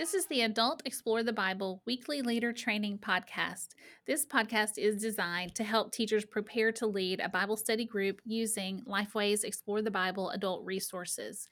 This is the Adult Explore the Bible weekly leader training podcast. This podcast is designed to help teachers prepare to lead a Bible study group using Lifeway's Explore the Bible adult resources.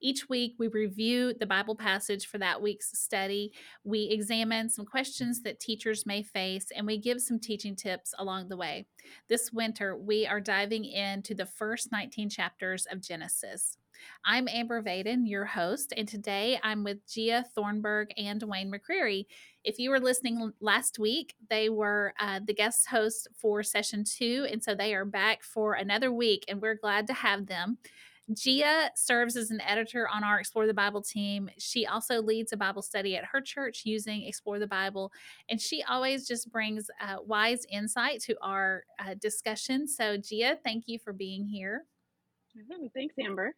Each week, we review the Bible passage for that week's study. We examine some questions that teachers may face, and we give some teaching tips along the way. This winter, we are diving into the first 19 chapters of Genesis. I'm Amber Vaden, your host, and today I'm with Gia Thornburg and Dwayne McCrary. If you were listening last week, they were uh, the guest hosts for session two, and so they are back for another week, and we're glad to have them. Gia serves as an editor on our Explore the Bible team. She also leads a Bible study at her church using Explore the Bible, and she always just brings uh, wise insight to our uh, discussion. So, Gia, thank you for being here. Thanks, Amber.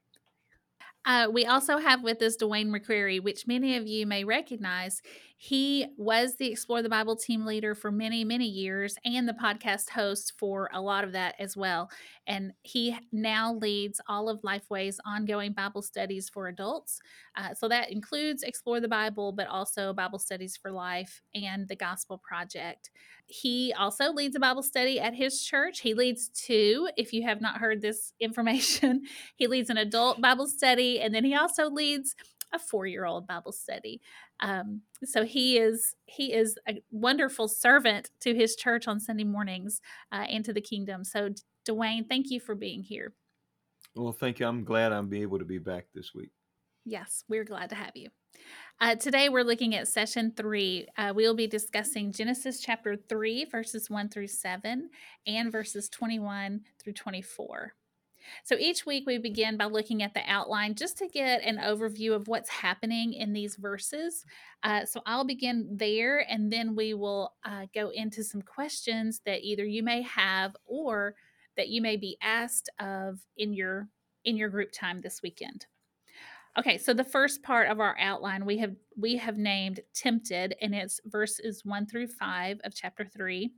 Uh, we also have with us Dwayne McCrary, which many of you may recognize. He was the Explore the Bible team leader for many, many years and the podcast host for a lot of that as well. And he now leads all of Lifeway's ongoing Bible studies for adults. Uh, so that includes Explore the Bible, but also Bible Studies for Life and the Gospel Project. He also leads a Bible study at his church. He leads two, if you have not heard this information. he leads an adult Bible study, and then he also leads a four-year-old Bible study. Um, so he is he is a wonderful servant to his church on Sunday mornings uh, and to the kingdom. So Dwayne, thank you for being here. Well, thank you. I'm glad I'm be able to be back this week. Yes, we're glad to have you. Uh, today we're looking at session three. Uh, we'll be discussing Genesis chapter three, verses one through seven, and verses 21 through 24. So each week we begin by looking at the outline just to get an overview of what's happening in these verses. Uh, so I'll begin there and then we will uh, go into some questions that either you may have or that you may be asked of in your in your group time this weekend. Okay, so the first part of our outline we have we have named tempted and it's verses 1 through 5 of chapter 3.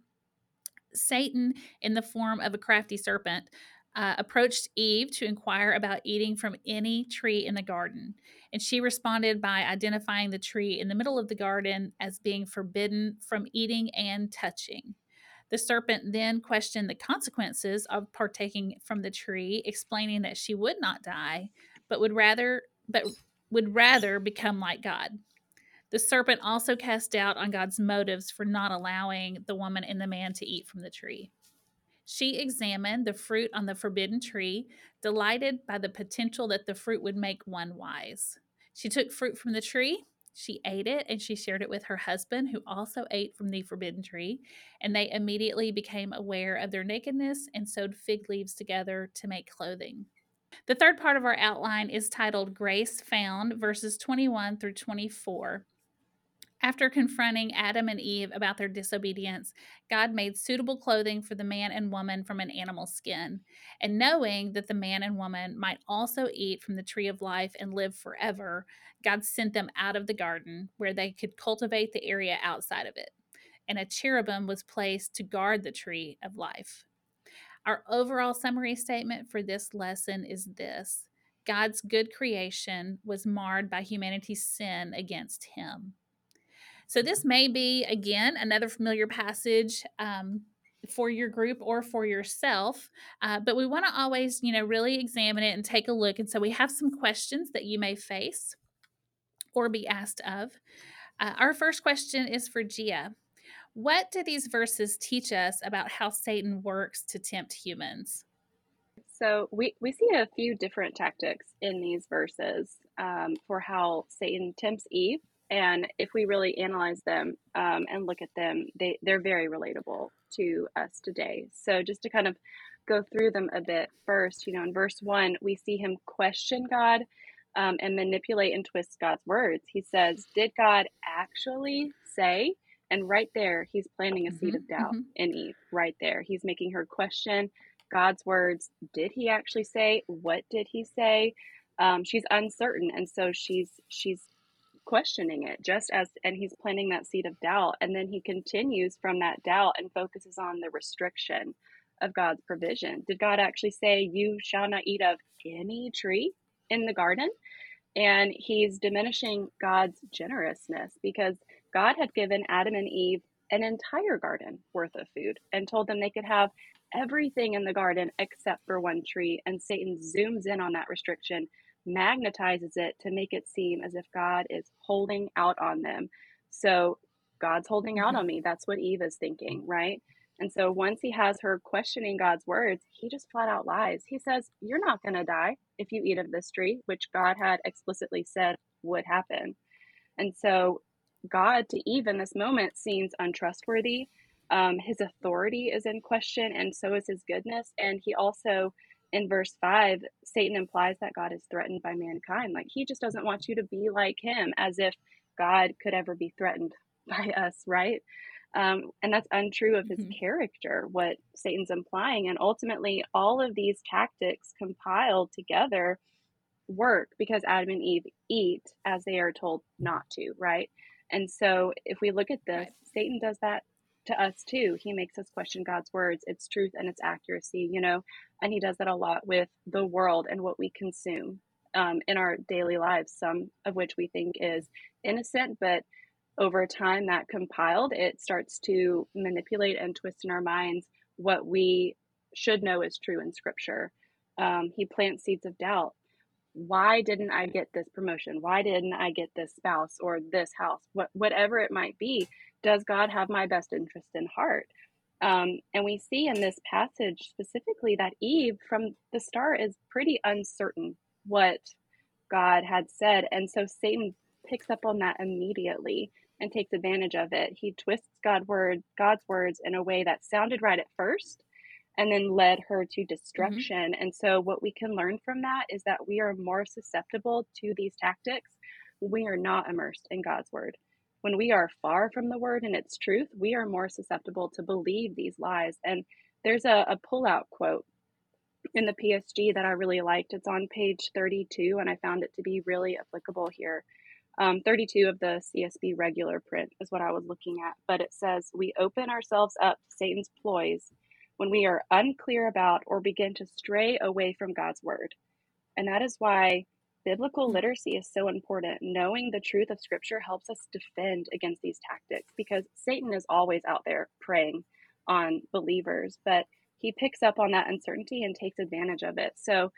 Satan in the form of a crafty serpent uh, approached Eve to inquire about eating from any tree in the garden. And she responded by identifying the tree in the middle of the garden as being forbidden from eating and touching. The serpent then questioned the consequences of partaking from the tree, explaining that she would not die, but would rather but would rather become like God. The serpent also cast doubt on God's motives for not allowing the woman and the man to eat from the tree. She examined the fruit on the forbidden tree, delighted by the potential that the fruit would make one wise. She took fruit from the tree, she ate it, and she shared it with her husband, who also ate from the forbidden tree. And they immediately became aware of their nakedness and sewed fig leaves together to make clothing. The third part of our outline is titled Grace Found, verses 21 through 24. After confronting Adam and Eve about their disobedience, God made suitable clothing for the man and woman from an animal skin. And knowing that the man and woman might also eat from the tree of life and live forever, God sent them out of the garden where they could cultivate the area outside of it. And a cherubim was placed to guard the tree of life. Our overall summary statement for this lesson is this God's good creation was marred by humanity's sin against him. So, this may be, again, another familiar passage. Um, for your group or for yourself uh, but we want to always you know really examine it and take a look and so we have some questions that you may face or be asked of uh, our first question is for gia what do these verses teach us about how satan works to tempt humans so we, we see a few different tactics in these verses um, for how satan tempts eve and if we really analyze them um, and look at them, they, they're very relatable to us today. So, just to kind of go through them a bit first, you know, in verse one, we see him question God um, and manipulate and twist God's words. He says, Did God actually say? And right there, he's planting a mm-hmm, seed of doubt mm-hmm. in Eve, right there. He's making her question God's words. Did he actually say? What did he say? Um, she's uncertain, and so she's she's questioning it just as and he's planting that seed of doubt and then he continues from that doubt and focuses on the restriction of God's provision. Did God actually say you shall not eat of any tree in the garden? and he's diminishing God's generousness because God had given Adam and Eve an entire garden worth of food and told them they could have everything in the garden except for one tree. And Satan zooms in on that restriction, magnetizes it to make it seem as if God is holding out on them. So God's holding out Mhm. on me. That's what Eve is thinking, right? And so once he has her questioning God's words, he just flat out lies. He says, You're not going to die if you eat of this tree, which God had explicitly said would happen. And so God to Eve in this moment seems untrustworthy. Um, his authority is in question, and so is his goodness. And he also, in verse 5, Satan implies that God is threatened by mankind. Like he just doesn't want you to be like him, as if God could ever be threatened by us, right? Um, and that's untrue of his Mhm. character, what Satan's implying. And ultimately, all of these tactics compiled together work because Adam and Eve eat as they are told not to, right? And so if we look at this, Right. Satan does that to us too. He makes us question God's words, its truth and its accuracy, you know, and he does that a lot with the world and what we consume um, in our daily lives, some of which we think is innocent, but over time that compiled, it starts to manipulate and twist in our minds what we should know is true in scripture. Um, he plants seeds of doubt why didn't I get this promotion? Why didn't I get this spouse or this house? What, whatever it might be, does God have my best interest in heart? Um, and we see in this passage specifically that Eve, from the start, is pretty uncertain what God had said. And so Satan picks up on that immediately and takes advantage of it. He twists God word, God's words in a way that sounded right at first and then led her to destruction. And so, what we can learn from that is that we are more susceptible to these tactics when we are not immersed in God's word. When we are far from the word and its truth, we are more susceptible to believe these lies. And there's a, a pullout quote in the PSG that I really liked. It's on page 32, and I found it to be really applicable here. Um, 32 of the CSB regular print is what I was looking at, but it says, We open ourselves up to Satan's ploys when we are unclear about or begin to stray away from God's word. And that is why biblical literacy is so important. Knowing the truth of scripture helps us defend against these tactics because Satan is always out there preying on believers, but he picks up on that uncertainty and takes advantage of it. So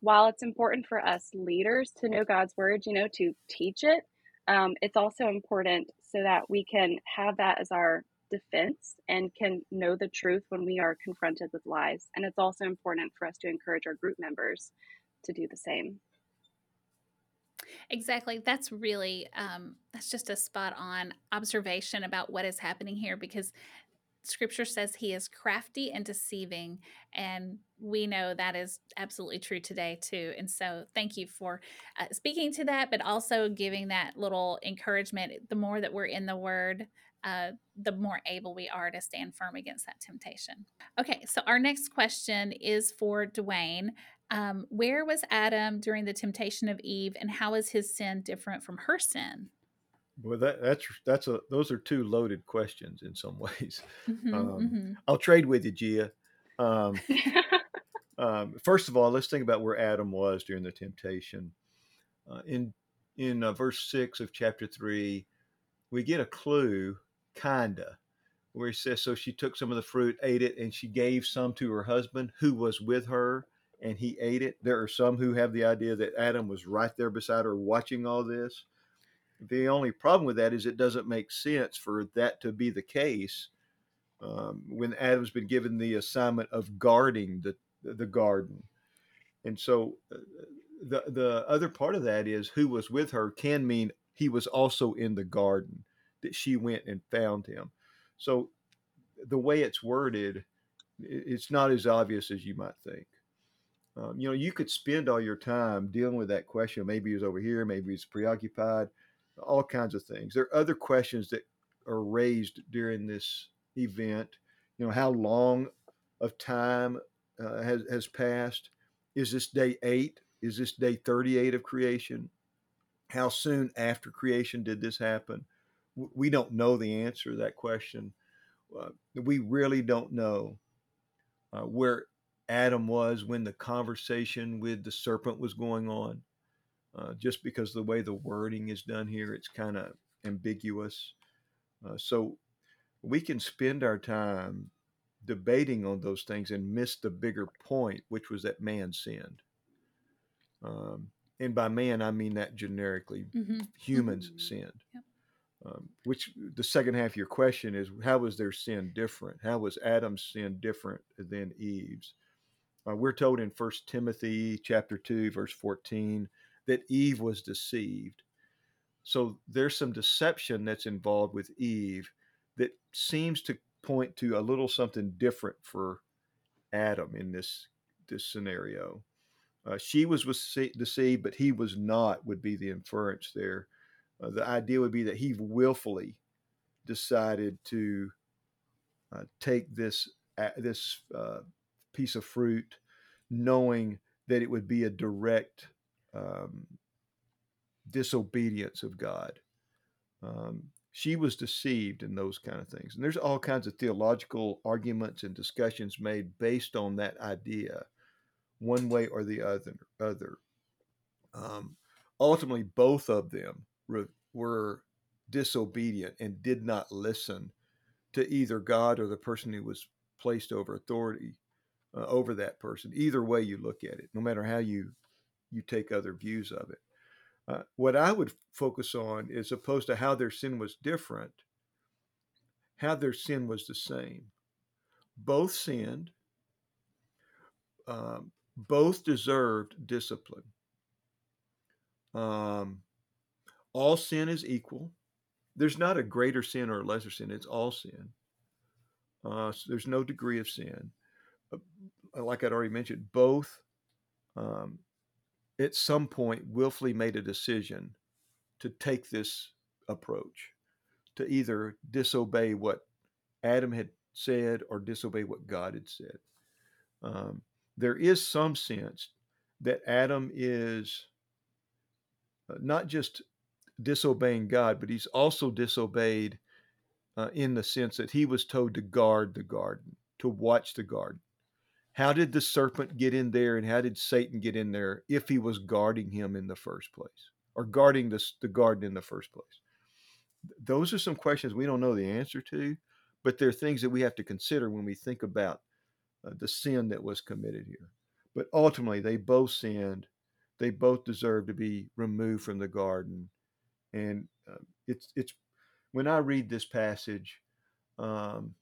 while it's important for us leaders to know God's word, you know, to teach it, um, it's also important so that we can have that as our defense and can know the truth when we are confronted with lies. And it's also important for us to encourage our group members to do the same. Exactly. That's really um, that's just a spot on observation about what is happening here because scripture says he is crafty and deceiving and we know that is absolutely true today too and so thank you for uh, speaking to that but also giving that little encouragement the more that we're in the word uh, the more able we are to stand firm against that temptation okay so our next question is for dwayne um, where was adam during the temptation of eve and how is his sin different from her sin Well, that that's that's a those are two loaded questions in some ways. Mhm, Um, mhm. I'll trade with you, Gia. Um, um, first of all, let's think about where Adam was during the temptation. Uh, in in uh, verse six of chapter three, we get a clue, kinda, where he says, "So she took some of the fruit, ate it, and she gave some to her husband, who was with her, and he ate it." There are some who have the idea that Adam was right there beside her, watching all this. The only problem with that is it doesn't make sense for that to be the case um, when Adam's been given the assignment of guarding the the garden. And so uh, the the other part of that is who was with her can mean he was also in the garden that she went and found him. So the way it's worded, it's not as obvious as you might think. Um, you know, you could spend all your time dealing with that question. Maybe he's over here, maybe he's preoccupied, all kinds of things. There are other questions that are raised during this event. You know, how long of time uh, has has passed? Is this day eight? Is this day thirty-eight of creation? How soon after creation did this happen? We don't know the answer to that question. Uh, we really don't know uh, where Adam was when the conversation with the serpent was going on. uh, just because the way the wording is done here, it's kind of ambiguous. Uh, so we can spend our time debating on those things and miss the bigger point, which was that man sinned. Um, and by man, I mean that generically, hmm humans hmm sinned. Yep. Um, which the second half of your question is how was their sin different? How was Adam's sin different than Eve's? Uh, we're told in First Timothy chapter two, verse fourteen, that Eve was deceived. So there's some deception that's involved with Eve that seems to point to a little something different for Adam in this this scenario. Uh, she was deceived, but he was not. Would be the inference there. Uh, the idea would be that he willfully decided to uh, take this this uh, piece of fruit, knowing that it would be a direct um, disobedience of God. Um, she was deceived in those kind of things, and there's all kinds of theological arguments and discussions made based on that idea, one way or the other. Other. Um, ultimately, both of them were disobedient and did not listen to either God or the person who was placed over authority uh, over that person. Either way you look at it, no matter how you you take other views of it. Uh, what I would focus on is opposed to how their sin was different, how their sin was the same. Both sinned. Um, both deserved discipline. Um, all sin is equal. There's not a greater sin or a lesser sin. It's all sin. Uh, so there's no degree of sin. Uh, like I'd already mentioned, both um, at some point willfully made a decision to take this approach, to either disobey what Adam had said or disobey what God had said. Um, there is some sense that Adam is uh, not just disobeying God, but he's also disobeyed uh, in the sense that he was told to guard the garden, to watch the garden. How did the serpent get in there and how did Satan get in there if he was guarding him in the first place or guarding the, the garden in the first place? Those are some questions we don't know the answer to, but they're things that we have to consider when we think about uh, the sin that was committed here. But ultimately, they both sinned. They both deserve to be removed from the garden and uh, it's it's when I read this passage, um,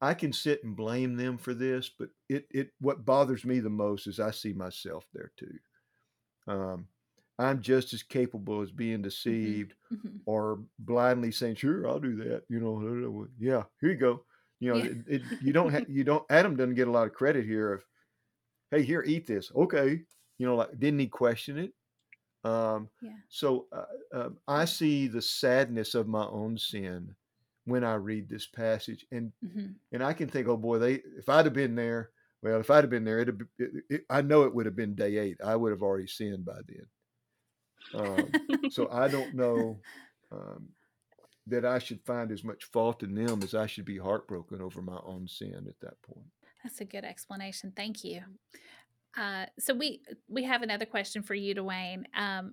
I can sit and blame them for this, but it it what bothers me the most is I see myself there too. Um, I'm just as capable as being mm-hmm. deceived mm-hmm. or blindly saying, "Sure, I'll do that." You know, yeah, here you go. You know, yeah. it, it, you don't have you don't. Adam doesn't get a lot of credit here. Of, hey, here, eat this. Okay, you know, like didn't he question it? Um, yeah. So uh, uh, I see the sadness of my own sin when I read this passage, and mm-hmm. and I can think, oh boy, they if I'd have been there, well, if I'd have been there, it'd it, it, I know it would have been day eight. I would have already sinned by then. Um, so I don't know um, that I should find as much fault in them as I should be heartbroken over my own sin at that point. That's a good explanation. Thank you. Uh, so we we have another question for you, Dwayne. Um,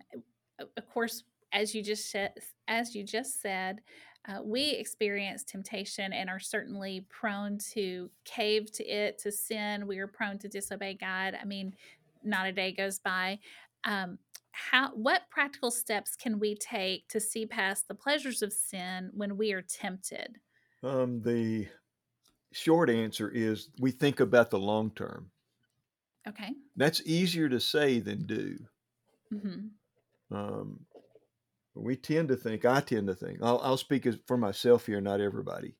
of course, as you just said, as you just said, uh, we experience temptation and are certainly prone to cave to it, to sin. We are prone to disobey God. I mean, not a day goes by. Um, how what practical steps can we take to see past the pleasures of sin when we are tempted? Um, the short answer is we think about the long term. Okay. That's easier to say than do. Mm-hmm. Um, we tend to think, I tend to think, I'll, I'll speak for myself here, not everybody.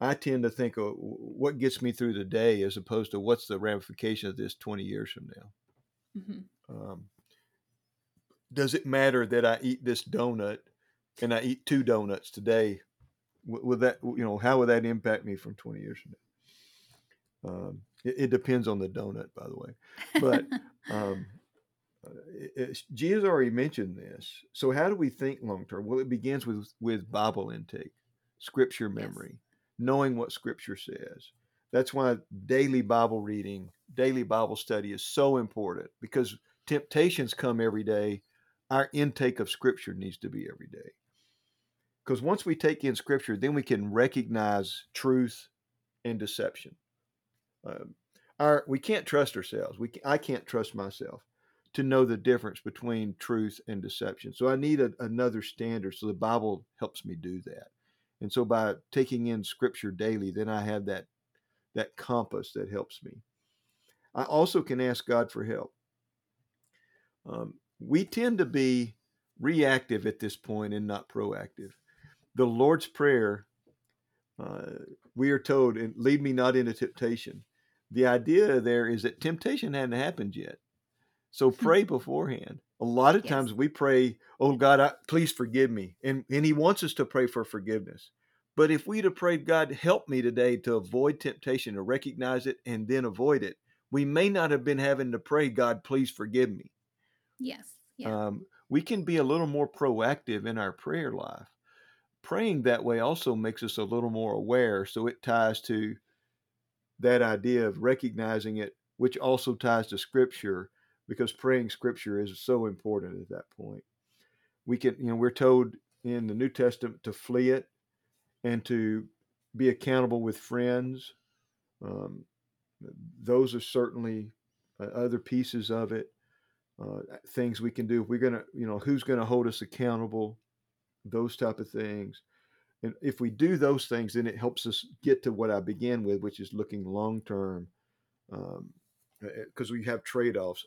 I tend to think of what gets me through the day as opposed to what's the ramification of this 20 years from now. Mm-hmm. Um, does it matter that I eat this donut and I eat two donuts today? Will that, you know, how will that impact me from 20 years from now? Um, it, it, depends on the donut, by the way. But um, it, Gia's already mentioned this. So how do we think long term? Well, it begins with with Bible intake, Scripture memory, yes. knowing what Scripture says. That's why daily Bible reading, daily Bible study is so important because temptations come every day, our intake of Scripture needs to be every day. Because once we take in Scripture, then we can recognize truth and deception. Um, our we can't trust ourselves. We I can't trust myself to know the difference between truth and deception. So I need a, another standard. So the Bible helps me do that. And so by taking in Scripture daily, then I have that that compass that helps me. I also can ask God for help. Um, we tend to be reactive at this point and not proactive. The Lord's Prayer, uh, we are told, and lead me not into temptation. The idea there is that temptation hadn't happened yet. So pray beforehand. A lot of yes. times we pray, "Oh God, I, please forgive me," and and He wants us to pray for forgiveness. But if we'd have prayed, "God, help me today to avoid temptation, to recognize it, and then avoid it," we may not have been having to pray, "God, please forgive me." Yes. Yeah. Um, we can be a little more proactive in our prayer life. Praying that way also makes us a little more aware. So it ties to that idea of recognizing it, which also ties to Scripture because praying scripture is so important at that point. We can, you know, we're told in the New Testament to flee it and to be accountable with friends. Um, those are certainly uh, other pieces of it. Uh, things we can do. We're gonna, you know, who's gonna hold us accountable? Those type of things. And if we do those things, then it helps us get to what I began with, which is looking long term, because um, we have trade offs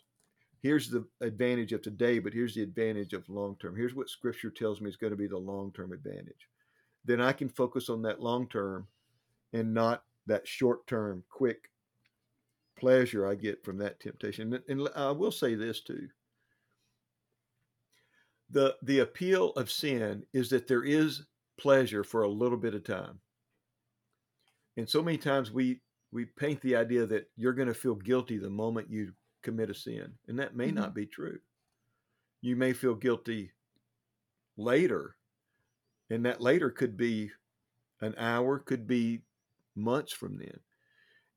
here's the advantage of today, but here's the advantage of long term. Here's what scripture tells me is going to be the long term advantage. Then I can focus on that long term and not that short term, quick pleasure I get from that temptation. And, and I will say this too. The, the appeal of sin is that there is pleasure for a little bit of time. And so many times we we paint the idea that you're going to feel guilty the moment you commit a sin. And that may mm-hmm. not be true. You may feel guilty later, and that later could be an hour, could be months from then.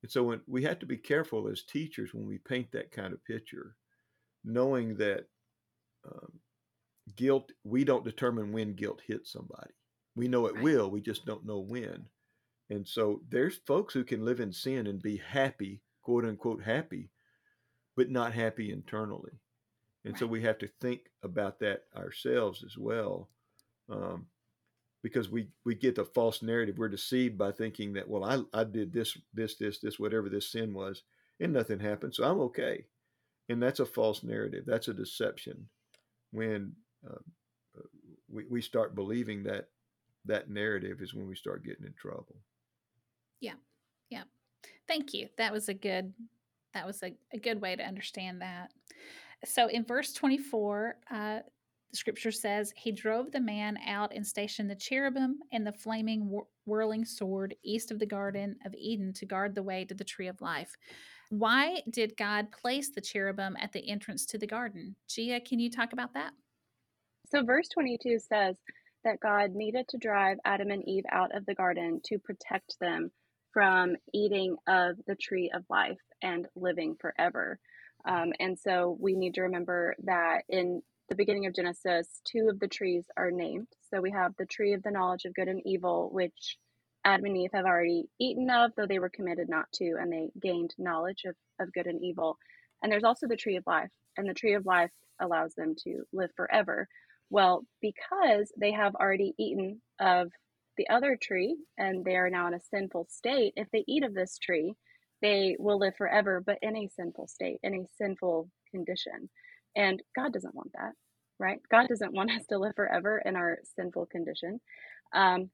And so when, we have to be careful as teachers when we paint that kind of picture, knowing that um, guilt, we don't determine when guilt hits somebody. We know it right. will, we just don't know when. And so there's folks who can live in sin and be happy, quote unquote, happy but not happy internally. And right. so we have to think about that ourselves as well. Um, because we, we get the false narrative. We're deceived by thinking that, well, I, I did this, this, this, this, whatever this sin was, and nothing happened. So I'm okay. And that's a false narrative. That's a deception when uh, we, we start believing that that narrative is when we start getting in trouble. Yeah. Yeah. Thank you. That was a good that was a, a good way to understand that. So in verse 24, uh, the scripture says, He drove the man out and stationed the cherubim and the flaming whir- whirling sword east of the Garden of Eden to guard the way to the tree of life. Why did God place the cherubim at the entrance to the garden? Gia, can you talk about that? So, verse 22 says that God needed to drive Adam and Eve out of the garden to protect them from eating of the tree of life and living forever. Um, and so we need to remember that in the beginning of Genesis, two of the trees are named. So we have the tree of the knowledge of good and evil, which Adam and Eve have already eaten of, though they were committed not to, and they gained knowledge of, of good and evil. And there's also the tree of life, and the tree of life allows them to live forever. Well, because they have already eaten of the other tree and they are now in a sinful state, if they eat of this tree, they will live forever, but in a sinful state, in a sinful condition. And God doesn't want that, right? God doesn't want us to live forever in our sinful condition. Um,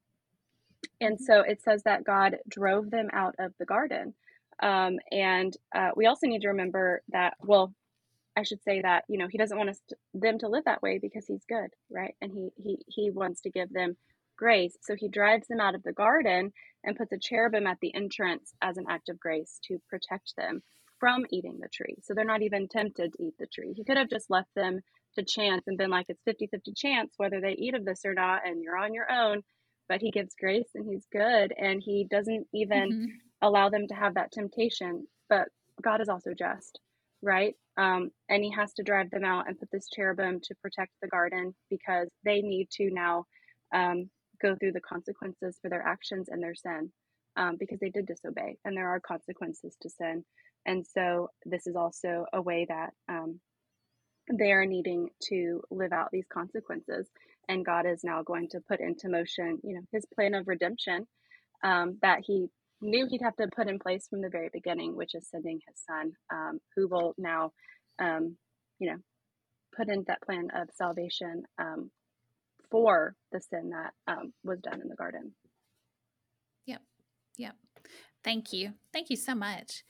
and so it says that God drove them out of the garden. Um, and uh, we also need to remember that, well, I should say that you know he doesn't want us to, them to live that way because he's good, right? And he he he wants to give them grace. So he drives them out of the garden and puts a cherubim at the entrance as an act of grace to protect them from eating the tree. So they're not even tempted to eat the tree. He could have just left them to chance and been like, it's 50 50 chance whether they eat of this or not, and you're on your own. But he gives grace and he's good, and he doesn't even mm-hmm. allow them to have that temptation. But God is also just. Right? Um, and he has to drive them out and put this cherubim to protect the garden because they need to now um, go through the consequences for their actions and their sin um, because they did disobey, and there are consequences to sin. And so, this is also a way that um, they are needing to live out these consequences. And God is now going to put into motion, you know, His plan of redemption um, that He knew He'd have to put in place from the very beginning, which is sending His Son, um, who will now, um, you know, put in that plan of salvation um, for the sin that um, was done in the garden. Yep. Yep. Thank you. Thank you so much.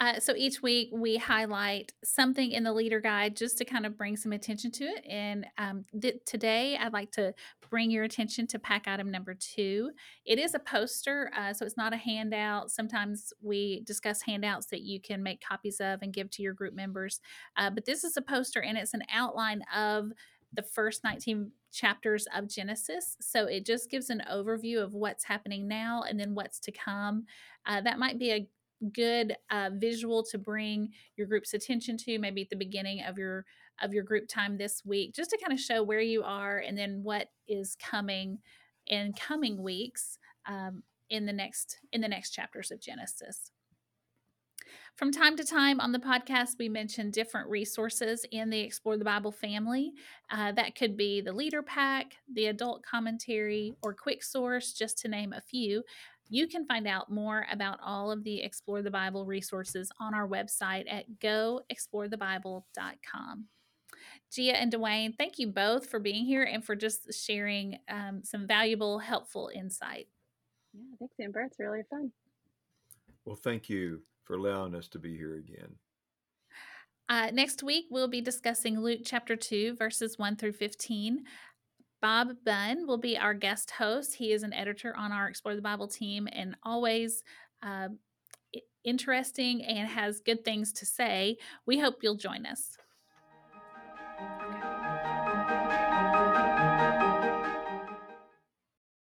Uh, so each week we highlight something in the leader guide just to kind of bring some attention to it. And um, th- today I'd like to bring your attention to pack item number two. It is a poster, uh, so it's not a handout. Sometimes we discuss handouts that you can make copies of and give to your group members. Uh, but this is a poster and it's an outline of the first 19 chapters of Genesis. So it just gives an overview of what's happening now and then what's to come. Uh, that might be a good uh, visual to bring your group's attention to maybe at the beginning of your of your group time this week just to kind of show where you are and then what is coming in coming weeks um, in the next in the next chapters of genesis from time to time on the podcast, we mention different resources in the Explore the Bible family. Uh, that could be the Leader Pack, the Adult Commentary, or Quick Source, just to name a few. You can find out more about all of the Explore the Bible resources on our website at goexplorethebible.com. Gia and Dwayne, thank you both for being here and for just sharing um, some valuable, helpful insight. Yeah, thanks, Amber. It's really fun. Well, thank you for allowing us to be here again. Uh, next week, we'll be discussing Luke chapter 2, verses 1 through 15. Bob Bunn will be our guest host. He is an editor on our Explore the Bible team and always uh, interesting and has good things to say. We hope you'll join us.